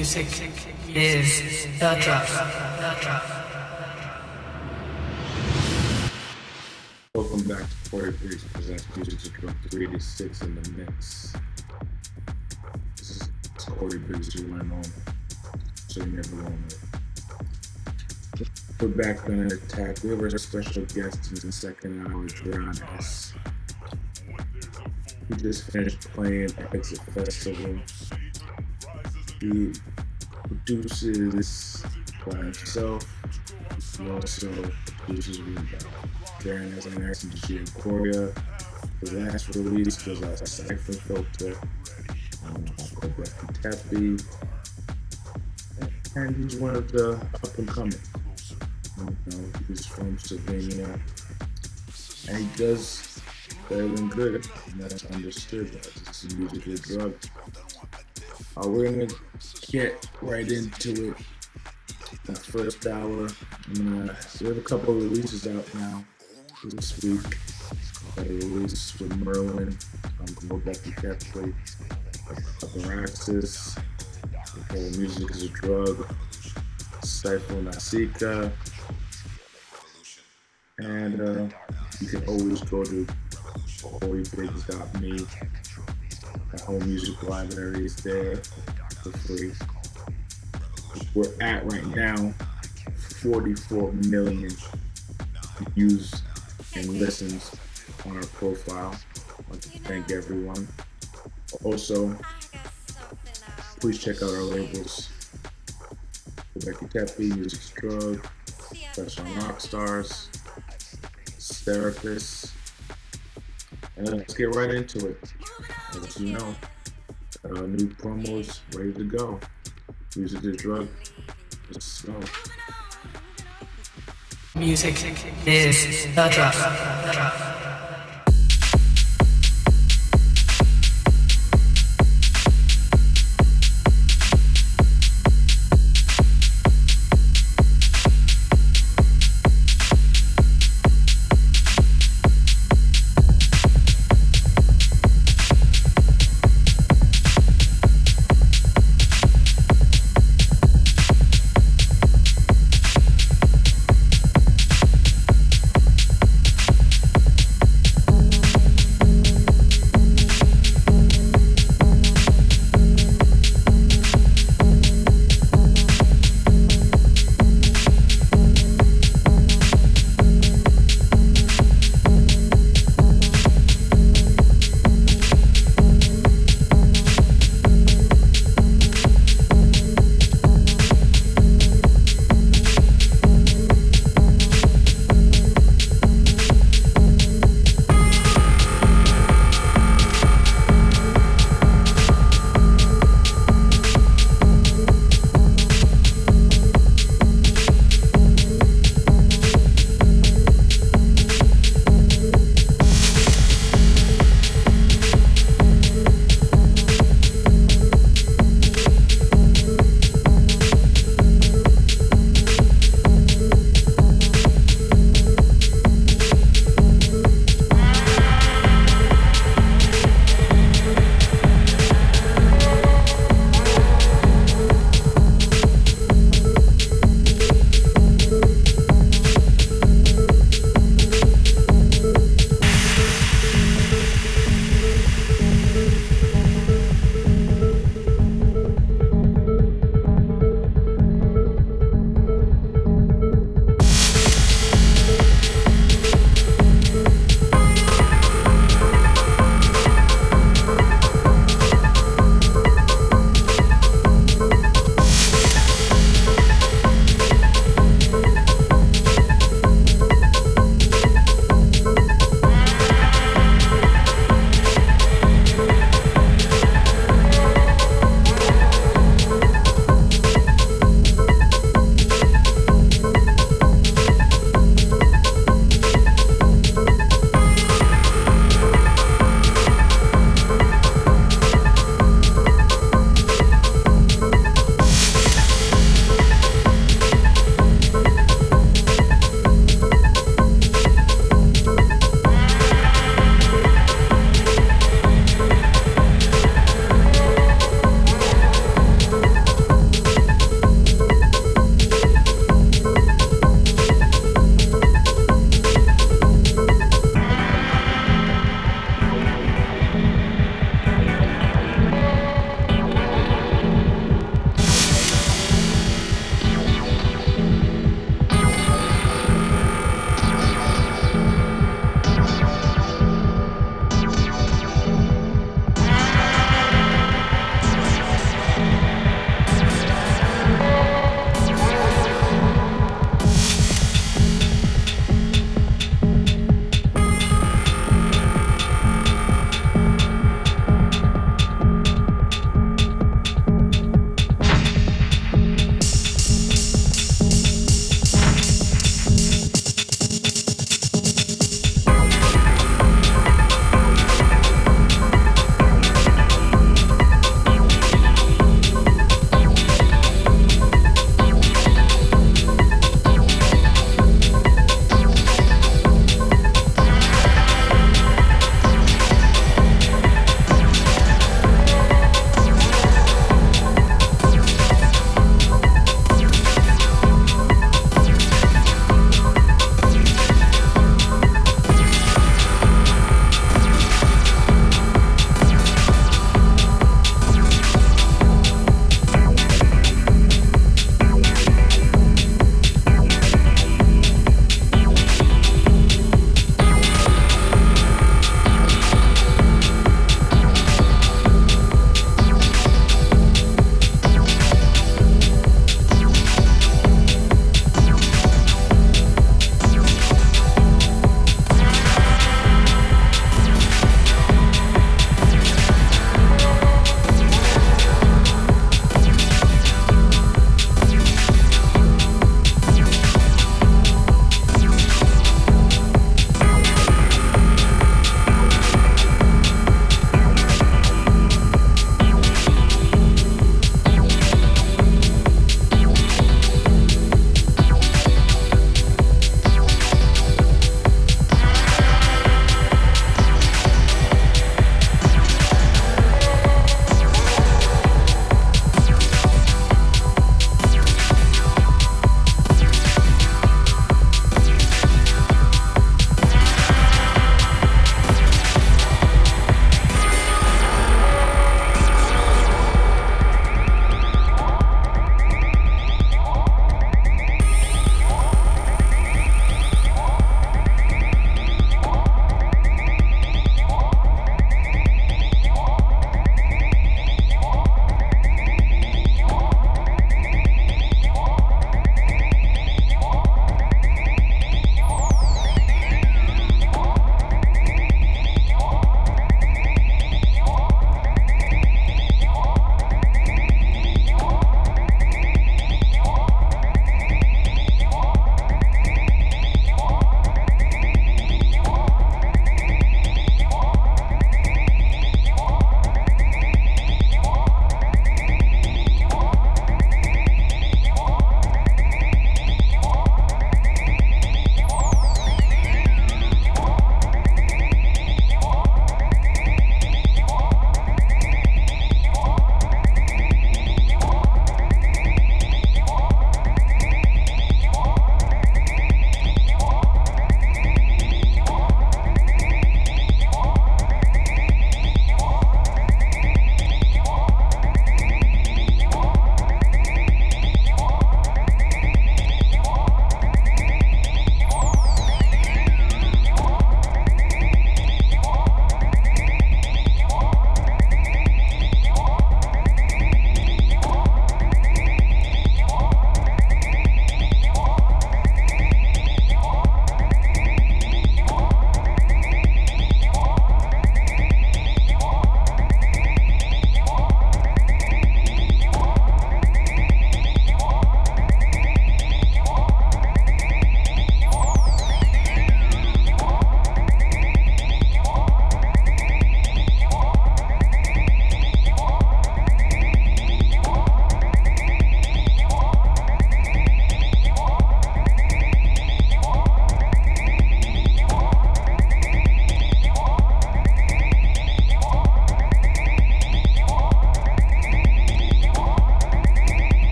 Music is the drop. Welcome back to 43 Presents Music Drop 386 in the mix. This is Corey Biggs, you went on. So you never want to. We're back on an attack. We have our special guest in the second hour, John S. He just finished playing Exit Festival. He produces by himself. He also produces with Darren has an to Gia Korea. The last release was a Cypher Filter um, Tappy. And he's one of the up and coming. You know, he's from Slovenia. And he does better than good. And that's understood. It's a musical drug. Uh, we're gonna get right into it. The first hour. I'm gonna, we have a couple of releases out now this week. A release with Merlin. Back to Catholic. Abraxas. Okay, music is a drug. Scipo Nasica. And uh, you can always go to holybigs.me. The whole music library is there for free. We're at right now 44 million views and listens on our profile. I'd to thank everyone. Also, please check out our labels. Rebecca Tepe, Music's Drug, Fresh on Rockstars, Therapists. And let's get right into it. As you know, our new promos ready to go. Music is drug. Let's go. Music is the drop.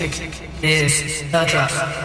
Music is the drug.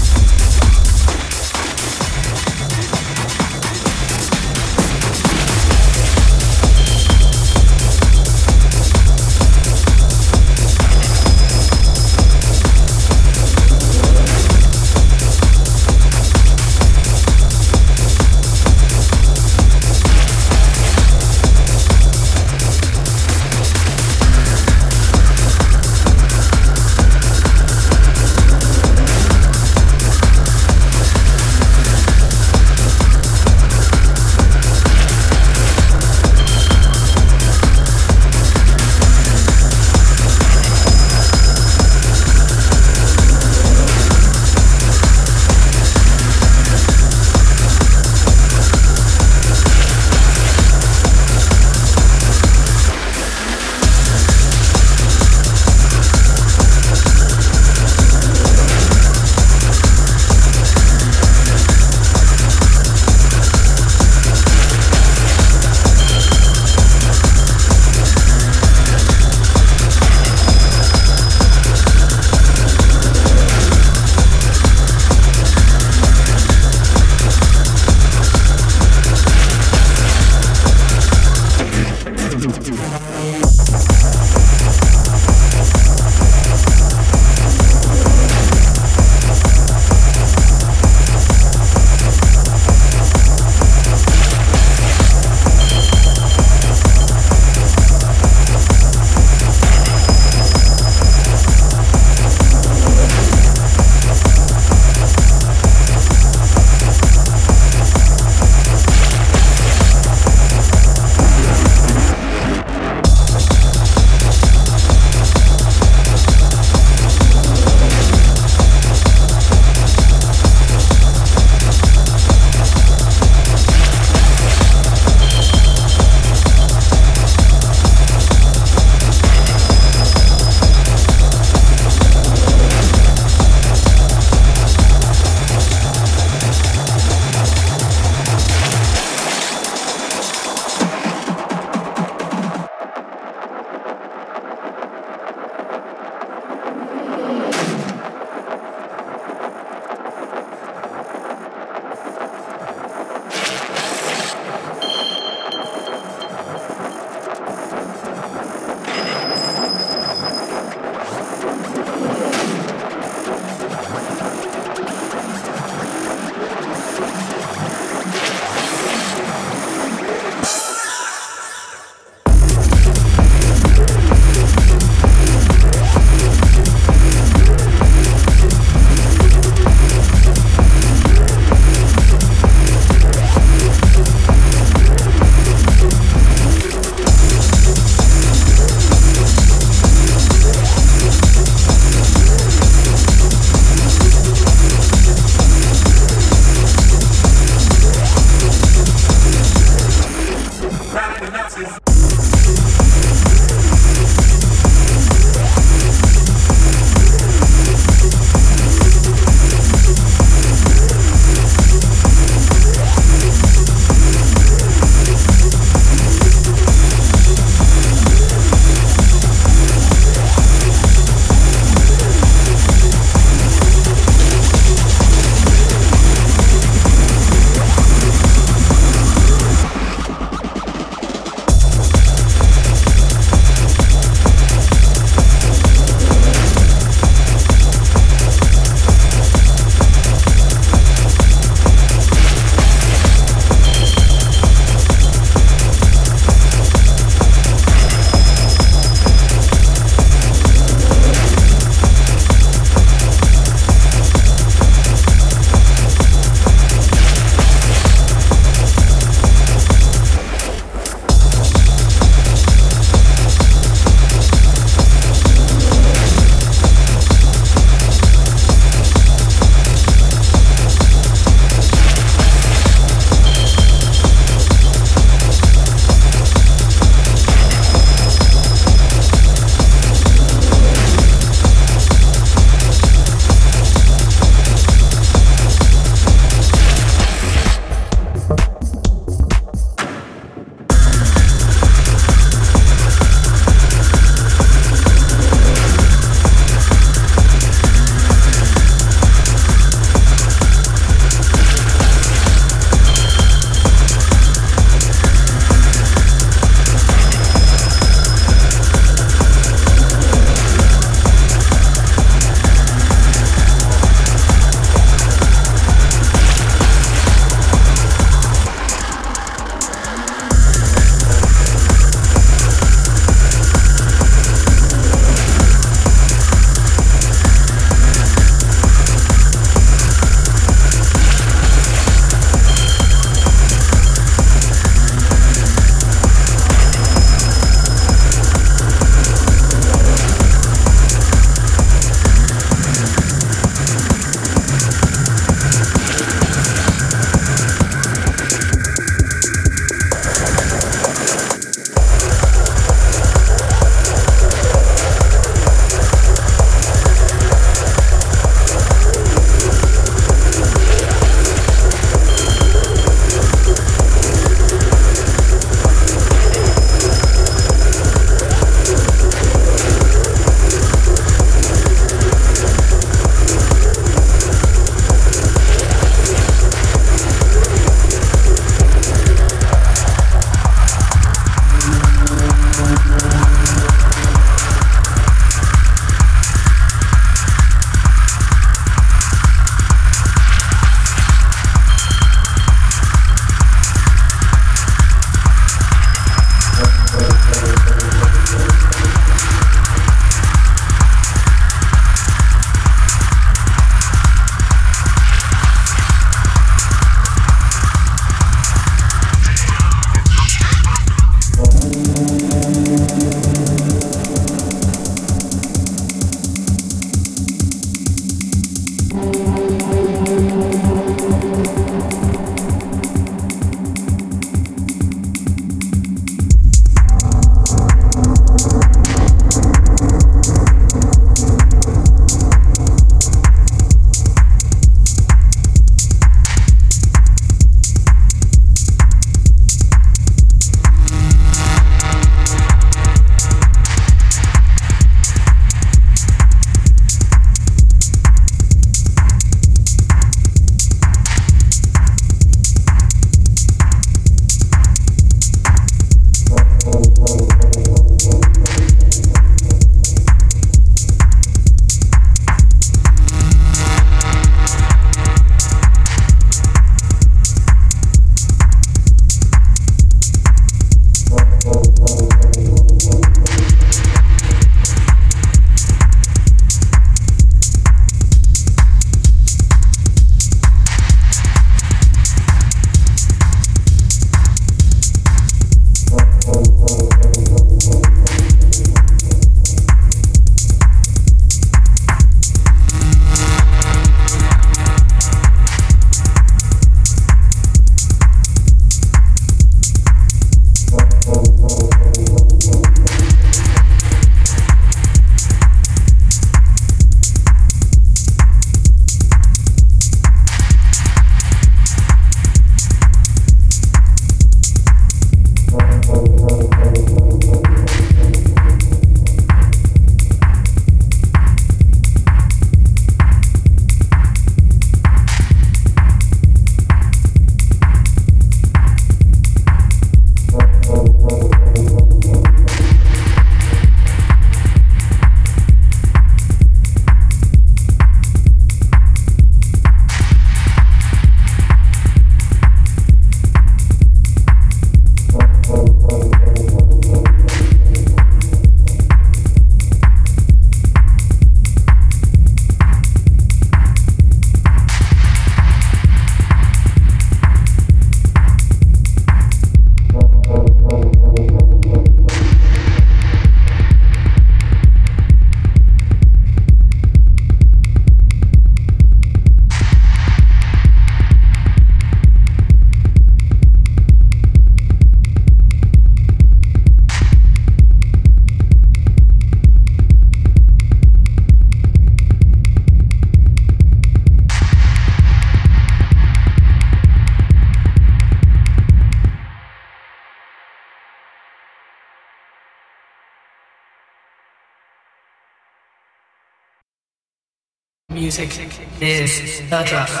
The drug.